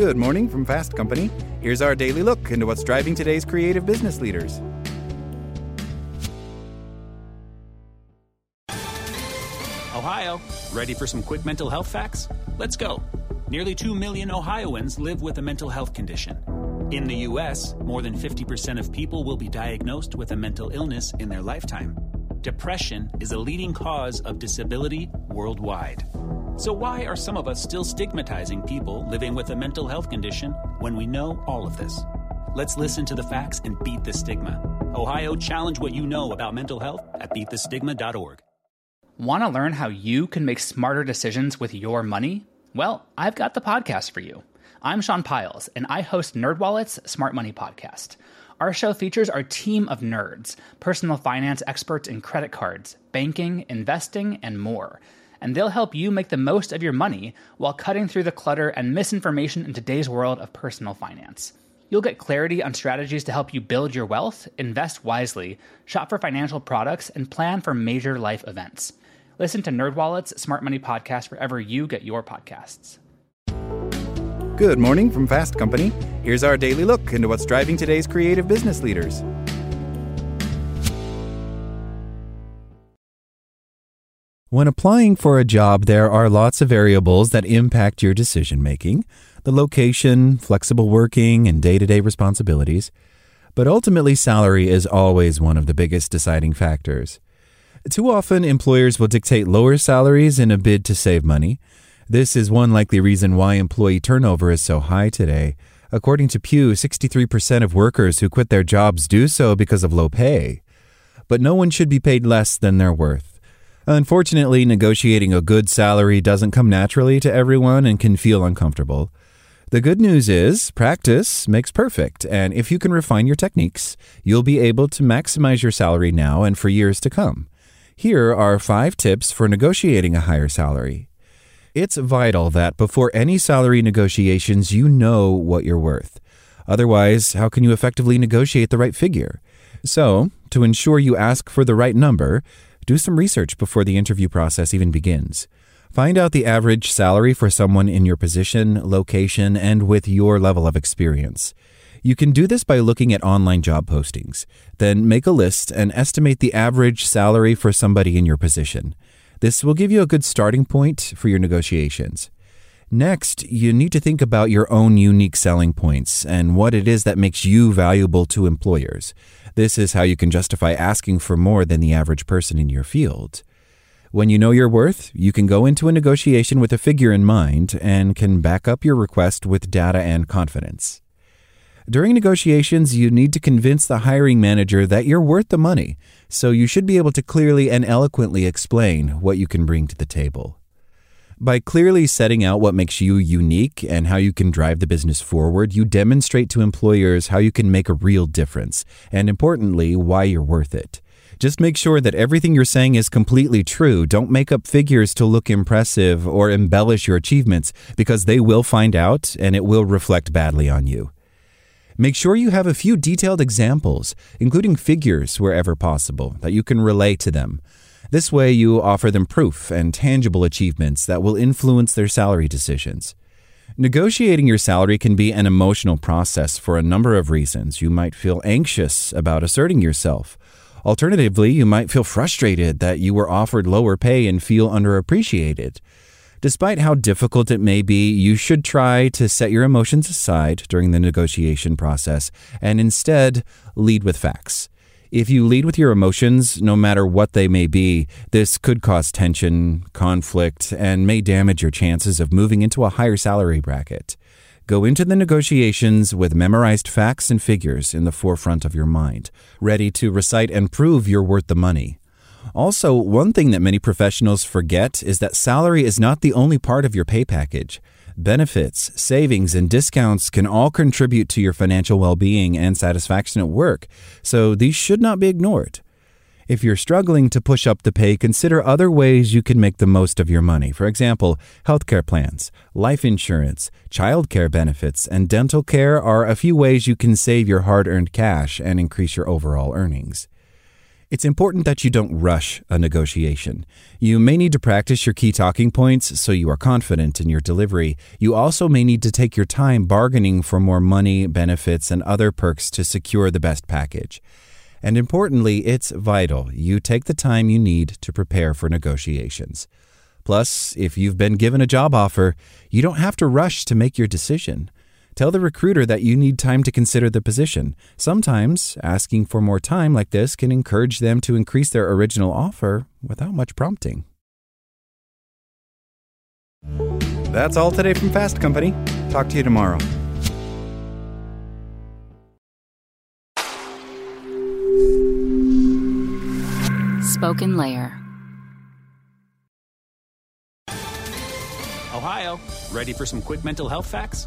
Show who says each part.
Speaker 1: Good morning from Fast Company. Here's our daily look into what's driving today's creative business leaders.
Speaker 2: Ohio, ready for some quick mental health facts? Let's go. Nearly 2 million Ohioans live with a mental health condition. In the U.S., more than 50% of people will be diagnosed with a mental illness in their lifetime. Depression is a leading cause of disability worldwide. So, why are some of us still stigmatizing people living with a mental health condition when we know all of this? Let's listen to the facts and beat the stigma. Ohio, challenge what you know about mental health at beatthestigma.org.
Speaker 3: Want to learn how you can make smarter decisions with your money? Well, I've got the podcast for you. I'm Sean Pyles, and I host NerdWallet's Smart Money Podcast. Our show features our team of nerds, personal finance experts in credit cards, banking, investing, and more. And they'll help you make the most of your money while cutting through the clutter and misinformation in today's world of personal finance. You'll get clarity on strategies to help you build your wealth, invest wisely, shop for financial products, and plan for major life events. Listen to NerdWallet's Smart Money Podcast wherever you get your podcasts.
Speaker 1: Good morning from Fast Company. Here's our daily look into what's driving today's creative business leaders.
Speaker 4: When applying for a job, there are lots of variables that impact your decision making the location, flexible working, and day to day responsibilities. But ultimately, salary is always one of the biggest deciding factors. Too often, employers will dictate lower salaries in a bid to save money. This is one likely reason why employee turnover is so high today. According to Pew, 63% of workers who quit their jobs do so because of low pay. But no one should be paid less than their worth. Unfortunately, negotiating a good salary doesn't come naturally to everyone and can feel uncomfortable. The good news is practice makes perfect, and if you can refine your techniques, you'll be able to maximize your salary now and for years to come. Here are five tips for negotiating a higher salary. It's vital that before any salary negotiations, you know what you're worth. Otherwise, how can you effectively negotiate the right figure? So, to ensure you ask for the right number, do some research before the interview process even begins. Find out the average salary for someone in your position, location, and with your level of experience. You can do this by looking at online job postings. Then make a list and estimate the average salary for somebody in your position. This will give you a good starting point for your negotiations. Next, you need to think about your own unique selling points and what it is that makes you valuable to employers. This is how you can justify asking for more than the average person in your field. When you know your worth, you can go into a negotiation with a figure in mind and can back up your request with data and confidence. During negotiations, you need to convince the hiring manager that you're worth the money, so you should be able to clearly and eloquently explain what you can bring to the table. By clearly setting out what makes you unique and how you can drive the business forward, you demonstrate to employers how you can make a real difference, and importantly, why you're worth it. Just make sure that everything you're saying is completely true. Don't make up figures to look impressive or embellish your achievements because they will find out and it will reflect badly on you. Make sure you have a few detailed examples, including figures wherever possible, that you can relay to them. This way, you offer them proof and tangible achievements that will influence their salary decisions. Negotiating your salary can be an emotional process for a number of reasons. You might feel anxious about asserting yourself. Alternatively, you might feel frustrated that you were offered lower pay and feel underappreciated. Despite how difficult it may be, you should try to set your emotions aside during the negotiation process and instead lead with facts. If you lead with your emotions, no matter what they may be, this could cause tension, conflict, and may damage your chances of moving into a higher salary bracket. Go into the negotiations with memorized facts and figures in the forefront of your mind, ready to recite and prove you're worth the money. Also, one thing that many professionals forget is that salary is not the only part of your pay package. Benefits, savings, and discounts can all contribute to your financial well being and satisfaction at work, so these should not be ignored. If you're struggling to push up the pay, consider other ways you can make the most of your money. For example, healthcare plans, life insurance, childcare benefits, and dental care are a few ways you can save your hard earned cash and increase your overall earnings. It's important that you don't rush a negotiation. You may need to practice your key talking points so you are confident in your delivery. You also may need to take your time bargaining for more money, benefits, and other perks to secure the best package. And importantly, it's vital you take the time you need to prepare for negotiations. Plus, if you've been given a job offer, you don't have to rush to make your decision. Tell the recruiter that you need time to consider the position. Sometimes asking for more time like this can encourage them to increase their original offer without much prompting.
Speaker 1: That's all today from Fast Company. Talk to you tomorrow.
Speaker 5: Spoken Layer.
Speaker 2: Ohio, ready for some quick mental health facts?